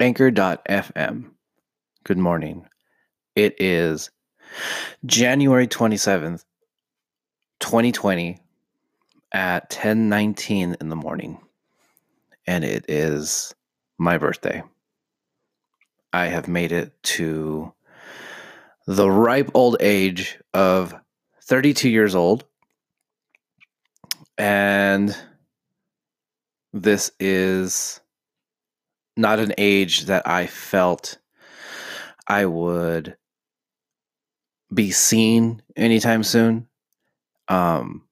Anchor.fm. Good morning. It is January 27th, 2020 at 10:19 in the morning. And it is my birthday. I have made it to the ripe old age of 32 years old. And this is not an age that I felt I would be seen anytime soon. Um,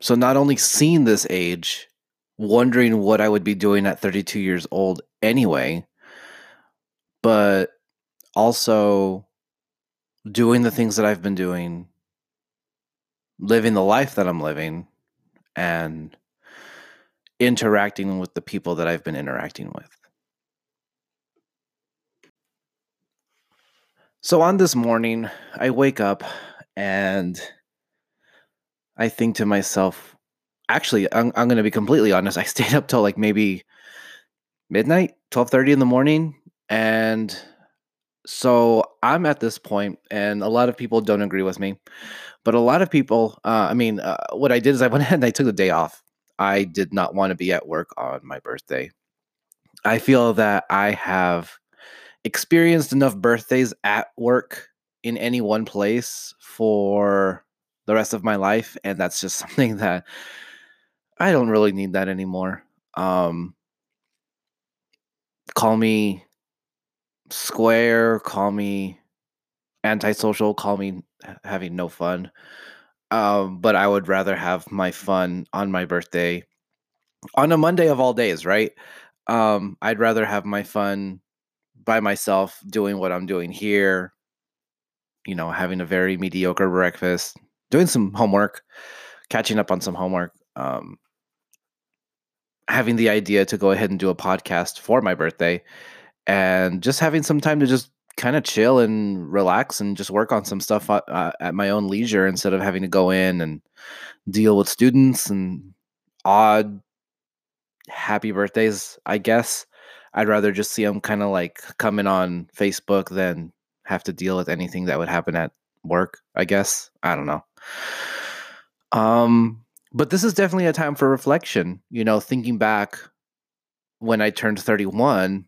so not only seeing this age, wondering what I would be doing at 32 years old anyway, but also doing the things that I've been doing, living the life that I'm living, and interacting with the people that I've been interacting with. So on this morning, I wake up and I think to myself, actually, I'm, I'm going to be completely honest. I stayed up till like maybe midnight, 12:30 in the morning and so I'm at this point and a lot of people don't agree with me. But a lot of people, uh, I mean, uh, what I did is I went ahead and I took the day off. I did not want to be at work on my birthday. I feel that I have experienced enough birthdays at work in any one place for the rest of my life and that's just something that I don't really need that anymore. Um call me square, call me antisocial, call me having no fun. Um but I would rather have my fun on my birthday on a Monday of all days, right? Um I'd rather have my fun by myself doing what I'm doing here, you know, having a very mediocre breakfast, doing some homework, catching up on some homework, um, having the idea to go ahead and do a podcast for my birthday, and just having some time to just kind of chill and relax and just work on some stuff uh, uh, at my own leisure instead of having to go in and deal with students and odd happy birthdays, I guess. I'd rather just see them kind of like coming on Facebook than have to deal with anything that would happen at work, I guess. I don't know. Um, but this is definitely a time for reflection. You know, thinking back when I turned 31,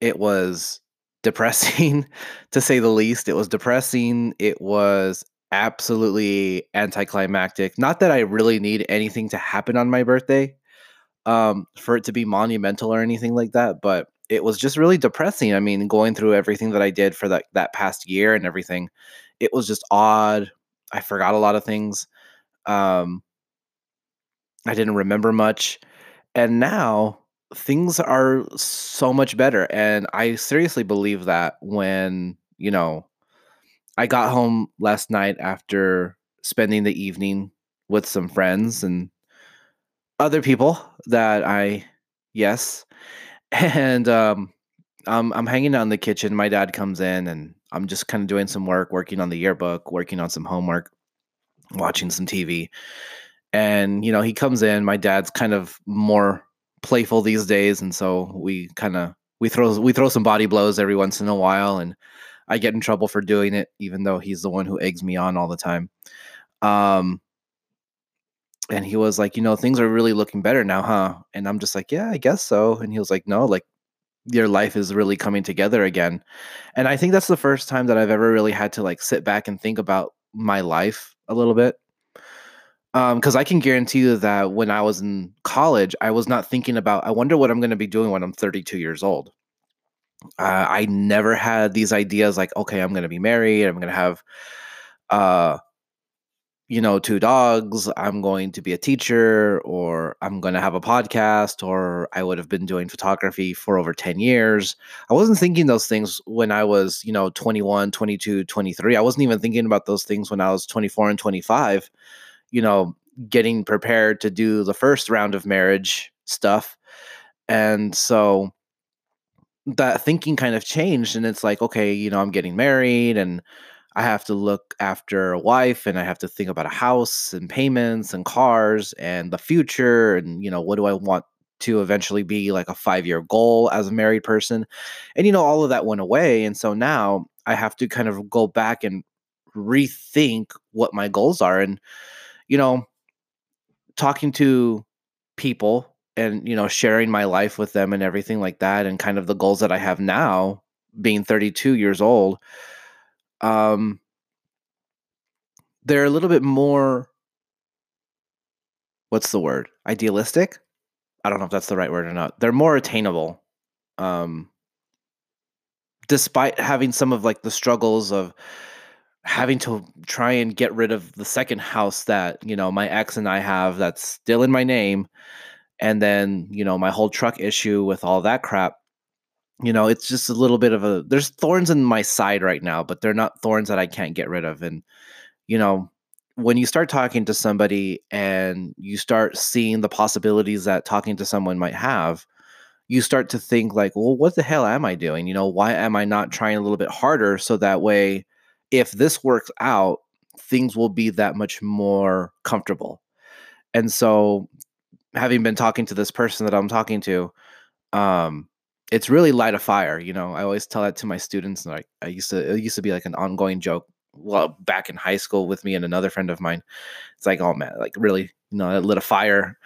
it was depressing to say the least. It was depressing. It was absolutely anticlimactic. Not that I really need anything to happen on my birthday um, for it to be monumental or anything like that, but it was just really depressing. I mean, going through everything that I did for that that past year and everything, it was just odd. I forgot a lot of things. Um, I didn't remember much, and now things are so much better. And I seriously believe that when you know, I got home last night after spending the evening with some friends and other people that I yes, and um, I'm I'm hanging out in the kitchen. My dad comes in, and I'm just kind of doing some work, working on the yearbook, working on some homework, watching some TV, and you know he comes in. My dad's kind of more playful these days, and so we kind of we throw we throw some body blows every once in a while, and I get in trouble for doing it, even though he's the one who eggs me on all the time. Um, and he was like, you know, things are really looking better now, huh? And I'm just like, yeah, I guess so. And he was like, no, like your life is really coming together again. And I think that's the first time that I've ever really had to like sit back and think about my life a little bit. Um, because I can guarantee you that when I was in college, I was not thinking about, I wonder what I'm going to be doing when I'm 32 years old. Uh, I never had these ideas like, okay, I'm going to be married, I'm going to have uh you know, two dogs, I'm going to be a teacher, or I'm going to have a podcast, or I would have been doing photography for over 10 years. I wasn't thinking those things when I was, you know, 21, 22, 23. I wasn't even thinking about those things when I was 24 and 25, you know, getting prepared to do the first round of marriage stuff. And so that thinking kind of changed. And it's like, okay, you know, I'm getting married and I have to look after a wife and I have to think about a house and payments and cars and the future and you know what do I want to eventually be like a five year goal as a married person. And, you know, all of that went away. And so now I have to kind of go back and rethink what my goals are. And, you know, talking to people and, you know, sharing my life with them and everything like that, and kind of the goals that I have now, being 32 years old, um, they're a little bit more what's the word? Idealistic? I don't know if that's the right word or not. They're more attainable um despite having some of like the struggles of having to try and get rid of the second house that you know my ex and i have that's still in my name and then you know my whole truck issue with all that crap you know it's just a little bit of a there's thorns in my side right now but they're not thorns that i can't get rid of and you know when you start talking to somebody and you start seeing the possibilities that talking to someone might have, you start to think like, well, what the hell am I doing? You know, why am I not trying a little bit harder so that way if this works out, things will be that much more comfortable. And so having been talking to this person that I'm talking to, um, it's really light a fire. You know, I always tell that to my students. And like I used to, it used to be like an ongoing joke well back in high school with me and another friend of mine. It's like, oh man, like really, you know, it lit a fire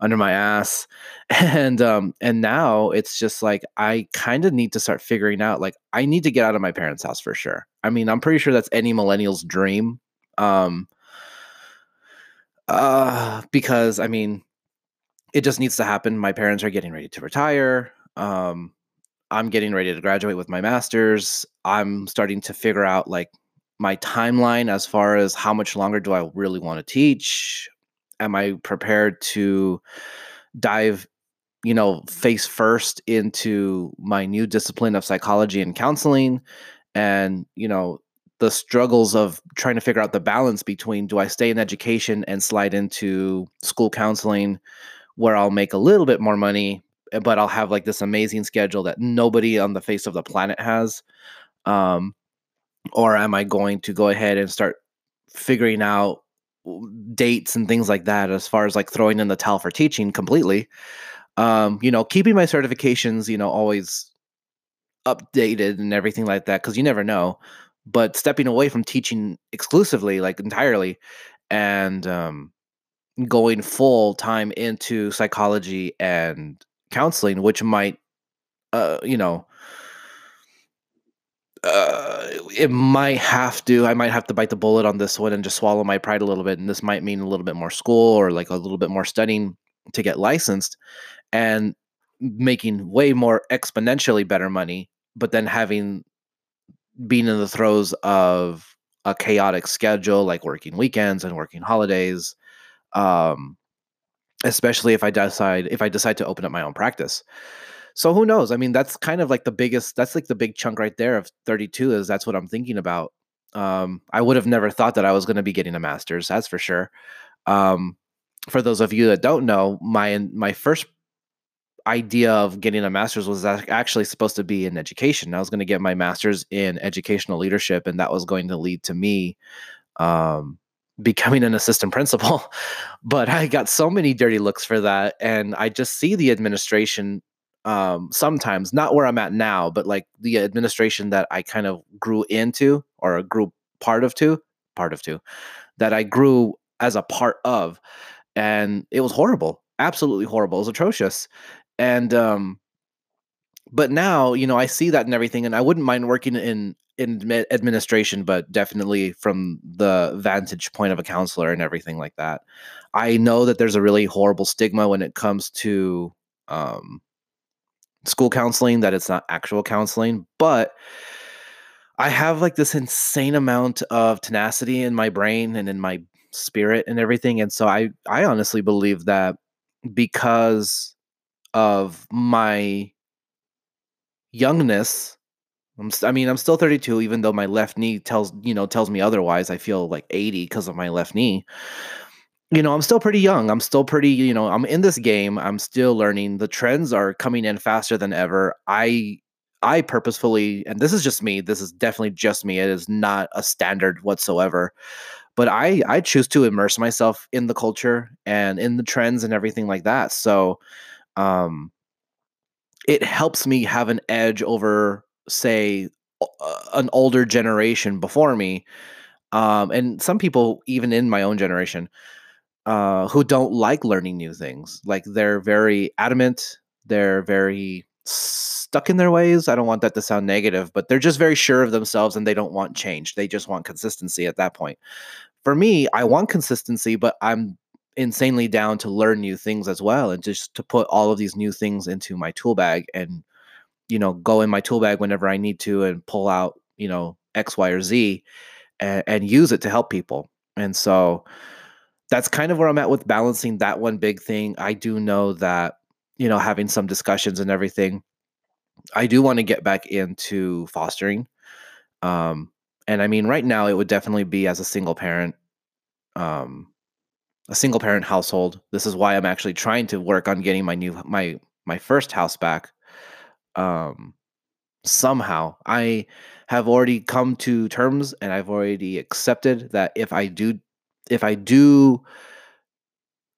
under my ass. And um and now it's just like I kind of need to start figuring out like I need to get out of my parents' house for sure. I mean, I'm pretty sure that's any millennial's dream. Um uh because I mean, it just needs to happen. My parents are getting ready to retire. Um I'm getting ready to graduate with my masters. I'm starting to figure out like my timeline as far as how much longer do I really want to teach? Am I prepared to dive, you know, face first into my new discipline of psychology and counseling? And, you know, the struggles of trying to figure out the balance between do I stay in education and slide into school counseling where I'll make a little bit more money, but I'll have like this amazing schedule that nobody on the face of the planet has. Um, or am I going to go ahead and start figuring out dates and things like that as far as like throwing in the towel for teaching completely um you know keeping my certifications you know always updated and everything like that because you never know but stepping away from teaching exclusively like entirely and um going full time into psychology and counseling which might uh you know uh, it might have to. I might have to bite the bullet on this one and just swallow my pride a little bit. And this might mean a little bit more school or like a little bit more studying to get licensed, and making way more exponentially better money. But then having being in the throes of a chaotic schedule, like working weekends and working holidays, um, especially if I decide if I decide to open up my own practice. So who knows? I mean, that's kind of like the biggest. That's like the big chunk right there of 32. Is that's what I'm thinking about. Um, I would have never thought that I was going to be getting a master's. That's for sure. Um, for those of you that don't know, my my first idea of getting a master's was actually supposed to be in education. I was going to get my master's in educational leadership, and that was going to lead to me um, becoming an assistant principal. but I got so many dirty looks for that, and I just see the administration um, sometimes not where I'm at now, but like the administration that I kind of grew into or grew part of two, part of two, that I grew as a part of, and it was horrible, absolutely horrible. It was atrocious, and um, but now you know I see that and everything, and I wouldn't mind working in in administration, but definitely from the vantage point of a counselor and everything like that. I know that there's a really horrible stigma when it comes to um, school counseling that it's not actual counseling, but I have like this insane amount of tenacity in my brain and in my spirit and everything and so I I honestly believe that because of my youngness I'm st- I mean I'm still 32 even though my left knee tells you know tells me otherwise I feel like 80 because of my left knee you know, I'm still pretty young. I'm still pretty, you know, I'm in this game. I'm still learning. The trends are coming in faster than ever. I I purposefully, and this is just me, this is definitely just me. It is not a standard whatsoever. But I I choose to immerse myself in the culture and in the trends and everything like that. So um, it helps me have an edge over, say, uh, an older generation before me, um, and some people even in my own generation uh, who don't like learning new things. Like they're very adamant, they're very stuck in their ways. I don't want that to sound negative, but they're just very sure of themselves and they don't want change. They just want consistency at that point. For me, I want consistency, but I'm insanely down to learn new things as well and just to put all of these new things into my tool bag and you know go in my tool bag whenever I need to and pull out, you know, X, Y, or Z and, and use it to help people. And so that's kind of where I'm at with balancing that one big thing. I do know that, you know, having some discussions and everything, I do want to get back into fostering. Um, and I mean, right now it would definitely be as a single parent, um, a single parent household. This is why I'm actually trying to work on getting my new my my first house back. Um, somehow I have already come to terms and I've already accepted that if I do if I do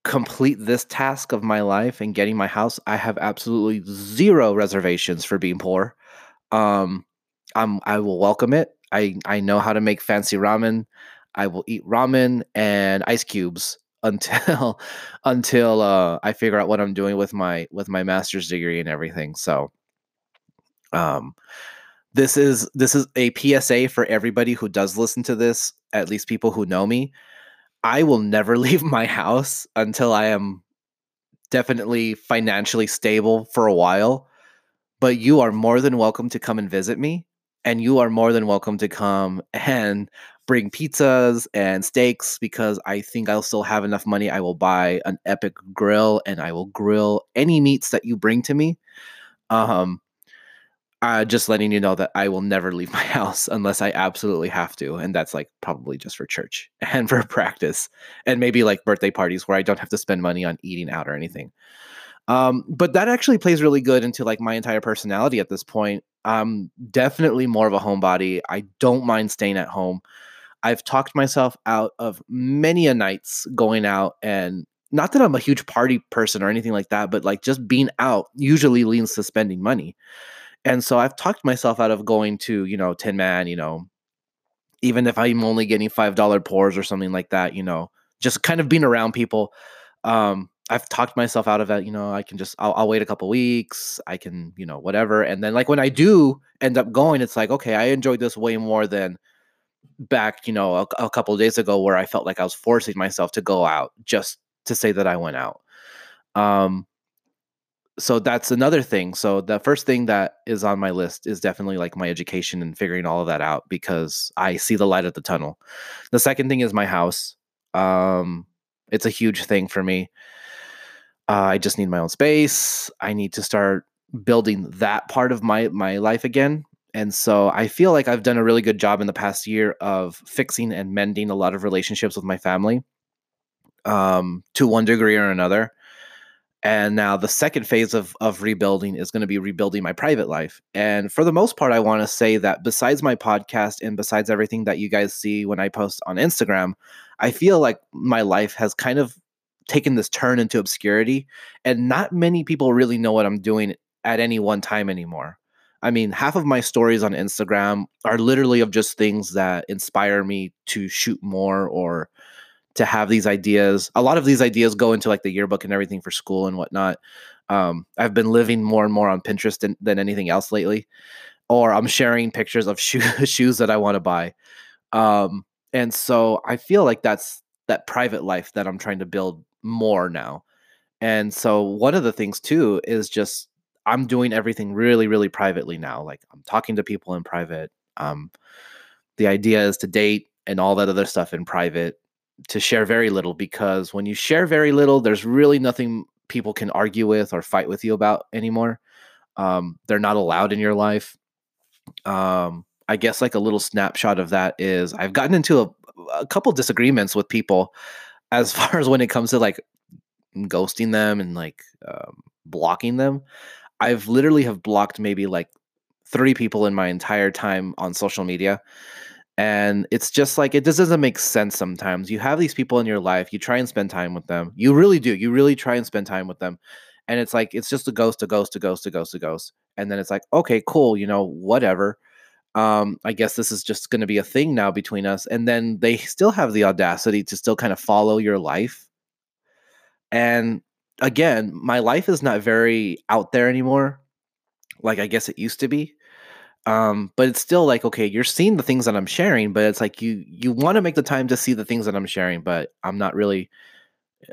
complete this task of my life and getting my house, I have absolutely zero reservations for being poor. Um, I'm I will welcome it. I I know how to make fancy ramen. I will eat ramen and ice cubes until until uh, I figure out what I'm doing with my with my master's degree and everything. So, um, this is this is a PSA for everybody who does listen to this. At least people who know me. I will never leave my house until I am definitely financially stable for a while. But you are more than welcome to come and visit me. And you are more than welcome to come and bring pizzas and steaks because I think I'll still have enough money. I will buy an epic grill and I will grill any meats that you bring to me. Um, uh, just letting you know that I will never leave my house unless I absolutely have to. And that's like probably just for church and for practice and maybe like birthday parties where I don't have to spend money on eating out or anything. Um, but that actually plays really good into like my entire personality at this point. I'm definitely more of a homebody. I don't mind staying at home. I've talked myself out of many a nights going out and not that I'm a huge party person or anything like that, but like just being out usually leans to spending money. And so I've talked myself out of going to, you know, Tin Man, you know, even if I'm only getting $5 pours or something like that, you know, just kind of being around people. Um, I've talked myself out of it. You know, I can just I'll, I'll, wait a couple weeks. I can, you know, whatever. And then like when I do end up going, it's like okay, I enjoyed this way more than back, you know, a, a couple days ago where I felt like I was forcing myself to go out just to say that I went out. Um, so that's another thing. So the first thing that is on my list is definitely like my education and figuring all of that out because I see the light at the tunnel. The second thing is my house. Um, it's a huge thing for me. Uh, I just need my own space. I need to start building that part of my my life again. And so I feel like I've done a really good job in the past year of fixing and mending a lot of relationships with my family um, to one degree or another and now the second phase of of rebuilding is going to be rebuilding my private life and for the most part i want to say that besides my podcast and besides everything that you guys see when i post on instagram i feel like my life has kind of taken this turn into obscurity and not many people really know what i'm doing at any one time anymore i mean half of my stories on instagram are literally of just things that inspire me to shoot more or to have these ideas. A lot of these ideas go into like the yearbook and everything for school and whatnot. Um, I've been living more and more on Pinterest than, than anything else lately, or I'm sharing pictures of shoe, shoes that I want to buy. Um, and so I feel like that's that private life that I'm trying to build more now. And so one of the things too is just I'm doing everything really, really privately now. Like I'm talking to people in private. Um, the idea is to date and all that other stuff in private to share very little because when you share very little, there's really nothing people can argue with or fight with you about anymore. Um, they're not allowed in your life. Um, I guess like a little snapshot of that is I've gotten into a, a couple disagreements with people as far as when it comes to like ghosting them and like um, blocking them. I've literally have blocked maybe like three people in my entire time on social media. And it's just like it just doesn't make sense sometimes. You have these people in your life you try and spend time with them. You really do. You really try and spend time with them. And it's like it's just a ghost, a ghost, a ghost, a ghost, a ghost, and then it's like okay, cool, you know, whatever. Um, I guess this is just going to be a thing now between us, and then they still have the audacity to still kind of follow your life. And again, my life is not very out there anymore, like I guess it used to be. Um, but it's still like okay, you're seeing the things that I'm sharing, but it's like you you want to make the time to see the things that I'm sharing, but I'm not really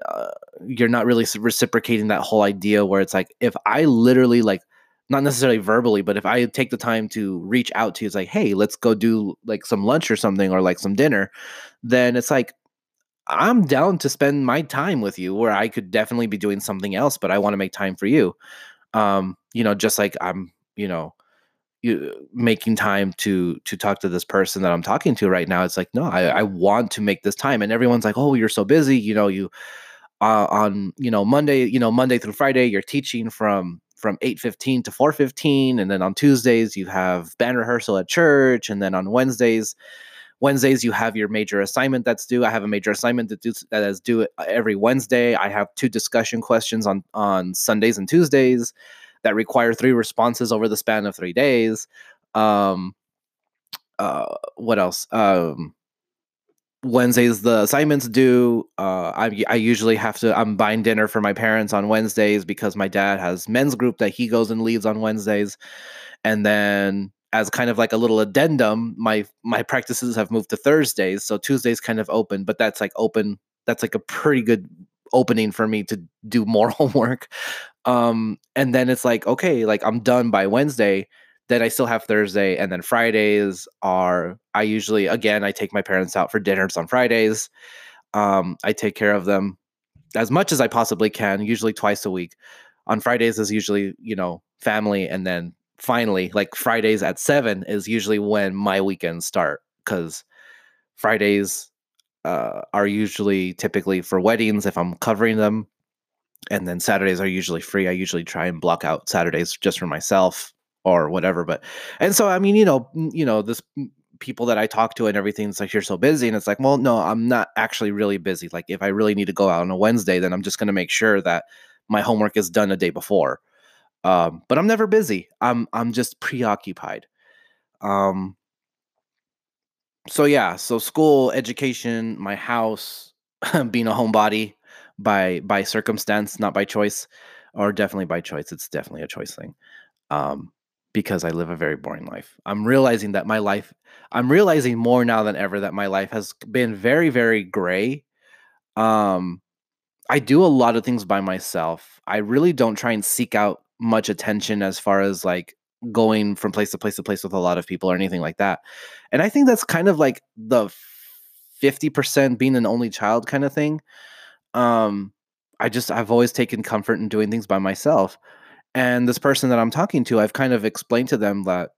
uh, you're not really reciprocating that whole idea where it's like if I literally like not necessarily verbally, but if I take the time to reach out to you, it's like, hey, let's go do like some lunch or something or like some dinner, then it's like I'm down to spend my time with you where I could definitely be doing something else, but I want to make time for you. Um, you know, just like I'm, you know, you making time to to talk to this person that I'm talking to right now. It's like, no, I, I want to make this time. And everyone's like, oh, you're so busy. You know, you uh, on you know Monday, you know Monday through Friday, you're teaching from from 8:15 to 4:15 and then on Tuesdays you have band rehearsal at church and then on Wednesdays Wednesdays you have your major assignment that's due. I have a major assignment that, do, that is due uh, every Wednesday. I have two discussion questions on on Sundays and Tuesdays that require three responses over the span of three days. Um, uh, what else? Um, Wednesdays the assignments due. Uh, I I usually have to. I'm buying dinner for my parents on Wednesdays because my dad has men's group that he goes and leads on Wednesdays, and then as kind of like a little addendum, my my practices have moved to Thursdays, so Tuesdays kind of open, but that's like open. That's like a pretty good opening for me to do more homework. Um, and then it's like, okay, like I'm done by Wednesday. Then I still have Thursday, and then Fridays are I usually again I take my parents out for dinners on Fridays. Um, I take care of them as much as I possibly can, usually twice a week. On Fridays is usually, you know, family, and then finally, like Fridays at seven is usually when my weekends start because Fridays uh, are usually typically for weddings if I'm covering them. And then Saturdays are usually free. I usually try and block out Saturdays just for myself or whatever. But and so I mean, you know, you know, this people that I talk to and everything, it's like you're so busy, and it's like, well, no, I'm not actually really busy. Like if I really need to go out on a Wednesday, then I'm just going to make sure that my homework is done a day before. Um, but I'm never busy. I'm I'm just preoccupied. Um, so yeah, so school, education, my house, being a homebody by by circumstance, not by choice, or definitely by choice. It's definitely a choice thing. Um, because I live a very boring life. I'm realizing that my life, I'm realizing more now than ever that my life has been very, very gray. Um, I do a lot of things by myself. I really don't try and seek out much attention as far as like going from place to place to place with a lot of people or anything like that. And I think that's kind of like the 50% being an only child kind of thing. Um I just I've always taken comfort in doing things by myself. And this person that I'm talking to, I've kind of explained to them that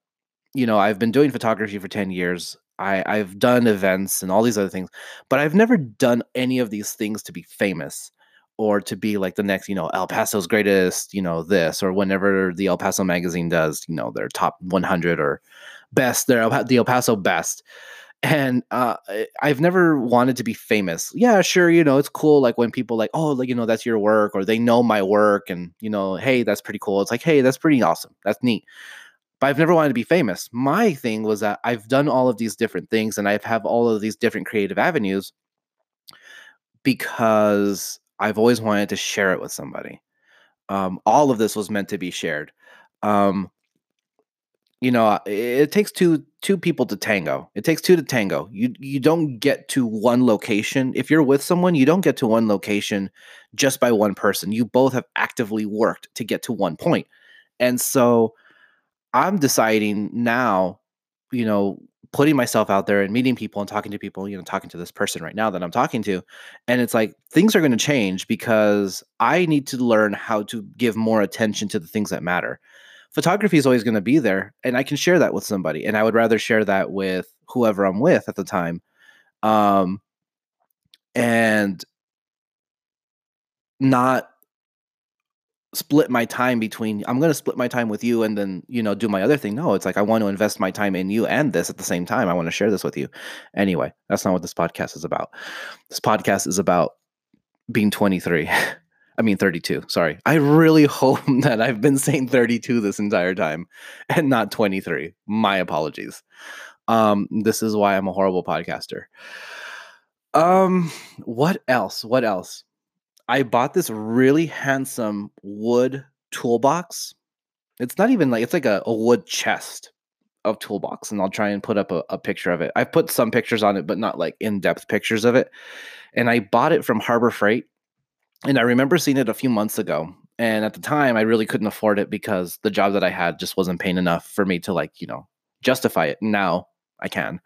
you know, I've been doing photography for 10 years. I I've done events and all these other things, but I've never done any of these things to be famous or to be like the next, you know, El Paso's greatest, you know, this, or whenever the El Paso magazine does, you know, their top 100 or best, their the El Paso best. And uh, I've never wanted to be famous. Yeah, sure, you know, it's cool. Like when people like, oh, like, you know, that's your work, or they know my work, and you know, hey, that's pretty cool. It's like, hey, that's pretty awesome. That's neat. But I've never wanted to be famous. My thing was that I've done all of these different things, and I've all of these different creative avenues because I've always wanted to share it with somebody. Um, all of this was meant to be shared. Um, you know, uh, it, it takes two two people to tango. It takes two to tango. You you don't get to one location if you're with someone. You don't get to one location just by one person. You both have actively worked to get to one point, and so I'm deciding now. You know, putting myself out there and meeting people and talking to people, you know, talking to this person right now that I'm talking to. And it's like things are going to change because I need to learn how to give more attention to the things that matter. Photography is always going to be there and I can share that with somebody and I would rather share that with whoever I'm with at the time. Um and not split my time between I'm going to split my time with you and then, you know, do my other thing. No, it's like I want to invest my time in you and this at the same time. I want to share this with you. Anyway, that's not what this podcast is about. This podcast is about being 23. I mean 32. Sorry. I really hope that I've been saying 32 this entire time and not 23. My apologies. Um, this is why I'm a horrible podcaster. Um, what else? What else? I bought this really handsome wood toolbox. It's not even like it's like a, a wood chest of toolbox, and I'll try and put up a, a picture of it. I've put some pictures on it, but not like in-depth pictures of it. And I bought it from Harbor Freight. And I remember seeing it a few months ago. And at the time I really couldn't afford it because the job that I had just wasn't paying enough for me to like, you know, justify it. Now I can.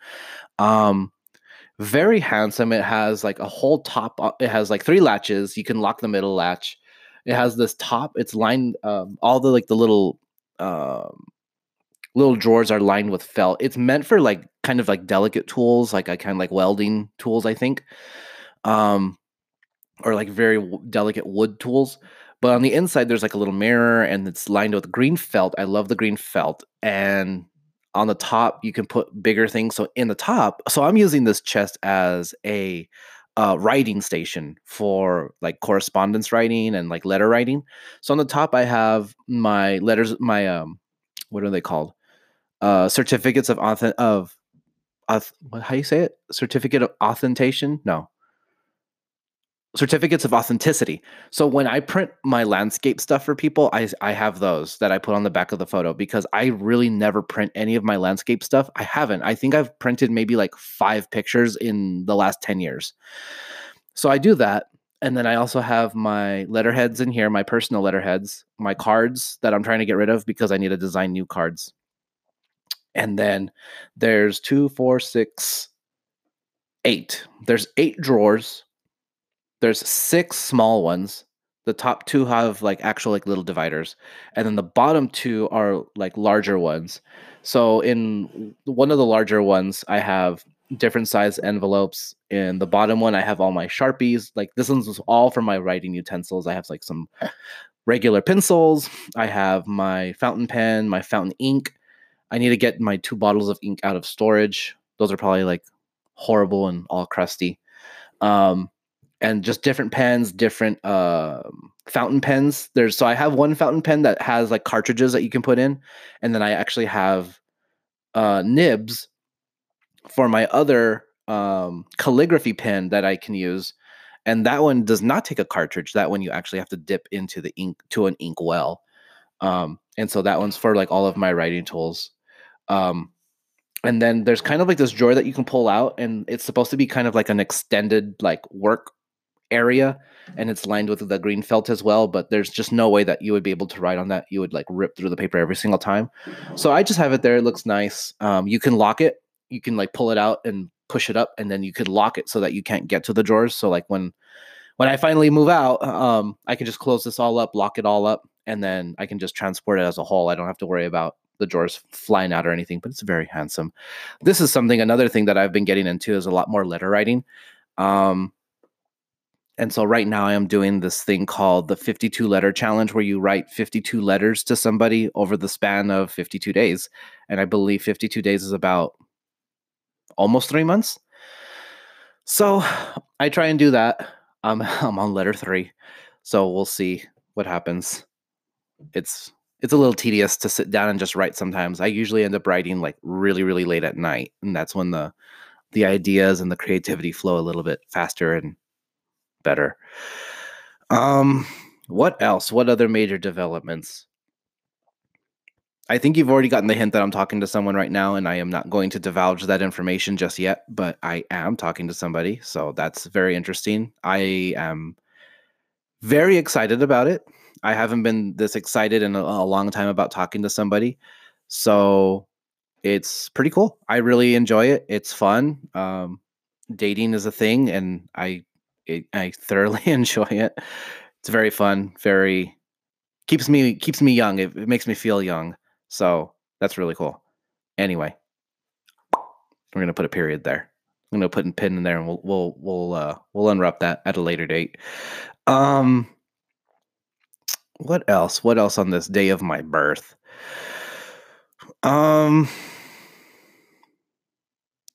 Um very handsome. It has like a whole top. It has like three latches. You can lock the middle latch. It has this top. It's lined. Um, all the like the little um, little drawers are lined with felt. It's meant for like kind of like delicate tools, like I kind of like welding tools. I think, um, or like very delicate wood tools. But on the inside, there's like a little mirror, and it's lined with green felt. I love the green felt, and on the top you can put bigger things so in the top so i'm using this chest as a uh, writing station for like correspondence writing and like letter writing so on the top i have my letters my um what are they called uh certificates of auth of what how you say it certificate of authentication no certificates of authenticity. So when I print my landscape stuff for people, I I have those that I put on the back of the photo because I really never print any of my landscape stuff. I haven't. I think I've printed maybe like 5 pictures in the last 10 years. So I do that and then I also have my letterheads in here, my personal letterheads, my cards that I'm trying to get rid of because I need to design new cards. And then there's two, four, six, eight. There's eight drawers there's six small ones. The top two have like actual like little dividers, and then the bottom two are like larger ones. So in one of the larger ones, I have different size envelopes. In the bottom one, I have all my sharpies. Like this one's all for my writing utensils. I have like some regular pencils. I have my fountain pen, my fountain ink. I need to get my two bottles of ink out of storage. Those are probably like horrible and all crusty. Um, and just different pens, different um, fountain pens. There's so I have one fountain pen that has like cartridges that you can put in, and then I actually have uh, nibs for my other um, calligraphy pen that I can use, and that one does not take a cartridge. That one you actually have to dip into the ink to an ink well, um, and so that one's for like all of my writing tools. Um, and then there's kind of like this drawer that you can pull out, and it's supposed to be kind of like an extended like work area and it's lined with the green felt as well but there's just no way that you would be able to write on that. You would like rip through the paper every single time. So i just have it there. It looks nice. Um, you can lock it. You can like pull it out and push it up and then you could lock it so that you can't get to the drawers. So like when when i finally move out um, i can just close this all up lock it all up and then i can just transport it as a whole. I don't have to worry about the drawers flying out or anything but it's very handsome. This is something another thing that i've been getting into is a lot more letter writing. Um, and so right now I am doing this thing called the 52 letter challenge where you write 52 letters to somebody over the span of 52 days. And I believe 52 days is about almost three months. So I try and do that. Um, I'm on letter three. So we'll see what happens. It's it's a little tedious to sit down and just write sometimes. I usually end up writing like really, really late at night. And that's when the the ideas and the creativity flow a little bit faster and better. Um, what else? What other major developments? I think you've already gotten the hint that I'm talking to someone right now, and I am not going to divulge that information just yet, but I am talking to somebody. So that's very interesting. I am very excited about it. I haven't been this excited in a, a long time about talking to somebody. So it's pretty cool. I really enjoy it. It's fun. Um, dating is a thing, and I it, I thoroughly enjoy it. It's very fun. Very keeps me keeps me young. It, it makes me feel young. So that's really cool. Anyway, we're gonna put a period there. I'm gonna put a pin in there, and we'll we'll we'll uh, we'll unwrap that at a later date. Um, what else? What else on this day of my birth? Um,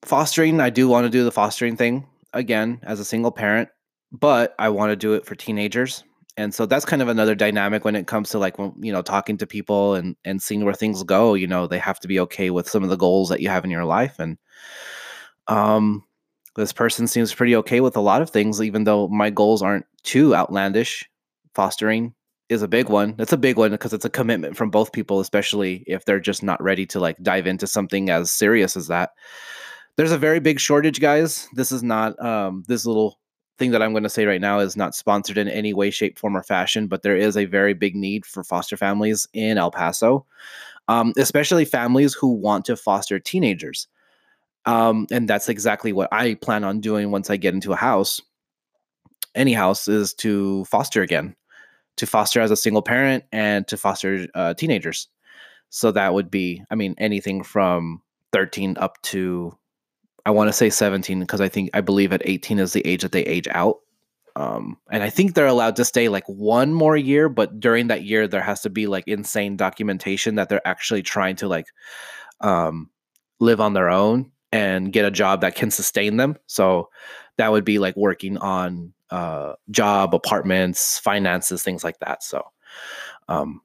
fostering. I do want to do the fostering thing again as a single parent, but I want to do it for teenagers. and so that's kind of another dynamic when it comes to like when you know talking to people and and seeing where things go you know they have to be okay with some of the goals that you have in your life and um this person seems pretty okay with a lot of things even though my goals aren't too outlandish. Fostering is a big one. It's a big one because it's a commitment from both people especially if they're just not ready to like dive into something as serious as that. There's a very big shortage guys. This is not um this little thing that I'm going to say right now is not sponsored in any way, shape, form, or fashion, but there is a very big need for foster families in El Paso, um, especially families who want to foster teenagers. Um, and that's exactly what I plan on doing once I get into a house. Any house is to foster again, to foster as a single parent and to foster uh, teenagers. So that would be, I mean, anything from 13 up to I want to say 17 because I think I believe at 18 is the age that they age out. Um, and I think they're allowed to stay like one more year, but during that year there has to be like insane documentation that they're actually trying to like um, live on their own and get a job that can sustain them. So that would be like working on uh, job, apartments, finances, things like that. So um,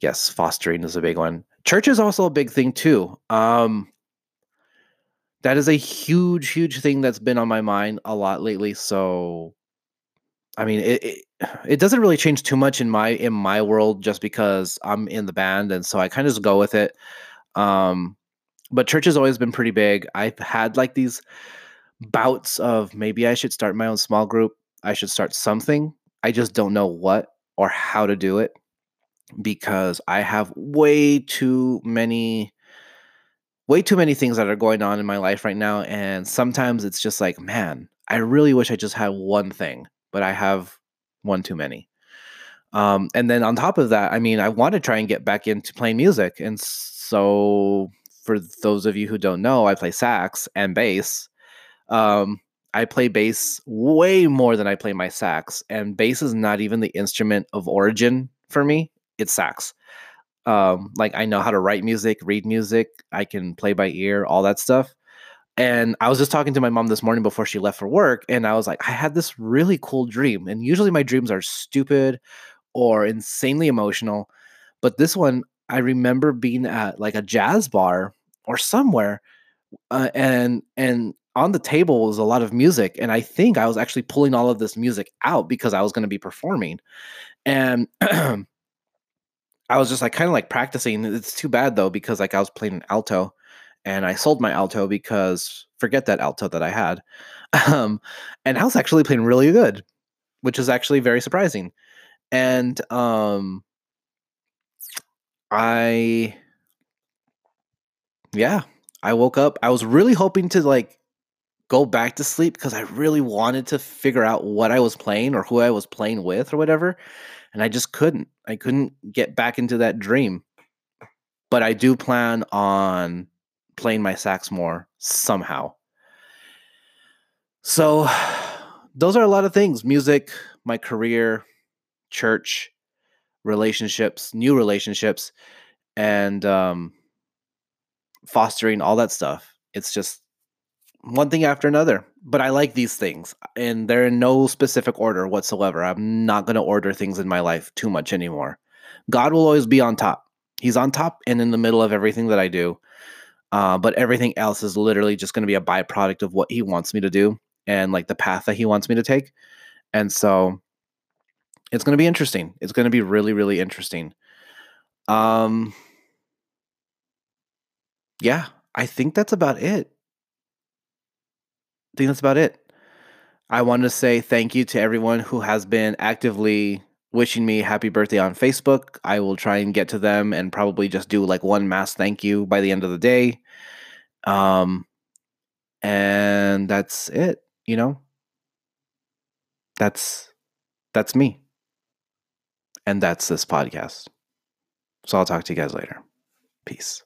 yes, fostering is a big one. Church is also a big thing too. Um, that is a huge, huge thing that's been on my mind a lot lately. So, I mean, it, it, it doesn't really change too much in my in my world just because I'm in the band, and so I kind of just go with it. Um, but church has always been pretty big. I've had like these bouts of maybe I should start my own small group. I should start something. I just don't know what or how to do it because I have way too many way too many things that are going on in my life right now. And sometimes it's just like, man, I really wish I just had one thing, but I have one too many. Um, and then on top of that, I mean, I want to try and get back into playing music. And so, for those of you who don't know, I play sax and bass. Um, I play bass way more than I play my sax, and bass is not even the instrument of origin for me. It's sax. Um, like I know how to write music, read music, I can play by ear, all that stuff. And I was just talking to my mom this morning before she left for work, and I was like, I had this really cool dream. And usually my dreams are stupid or insanely emotional. But this one, I remember being at like a jazz bar or somewhere, uh, and and on the table was a lot of music, and I think I was actually pulling all of this music out because I was going to be performing, and I was just like kind of like practicing. It's too bad though because like I was playing an alto, and I sold my alto because forget that alto that I had, um, and I was actually playing really good, which is actually very surprising, and um, I yeah, I woke up. I was really hoping to like go back to sleep because I really wanted to figure out what I was playing or who I was playing with or whatever and I just couldn't. I couldn't get back into that dream. But I do plan on playing my sax more somehow. So those are a lot of things music, my career, church, relationships, new relationships, and um, fostering all that stuff. It's just one thing after another. But I like these things, and they're in no specific order whatsoever. I'm not going to order things in my life too much anymore. God will always be on top. He's on top and in the middle of everything that I do. Uh, but everything else is literally just going to be a byproduct of what He wants me to do and like the path that He wants me to take. And so it's going to be interesting. It's going to be really, really interesting. Um, yeah, I think that's about it. I think that's about it. I want to say thank you to everyone who has been actively wishing me happy birthday on Facebook. I will try and get to them and probably just do like one mass thank you by the end of the day. Um, and that's it, you know? That's that's me. And that's this podcast. So I'll talk to you guys later. Peace.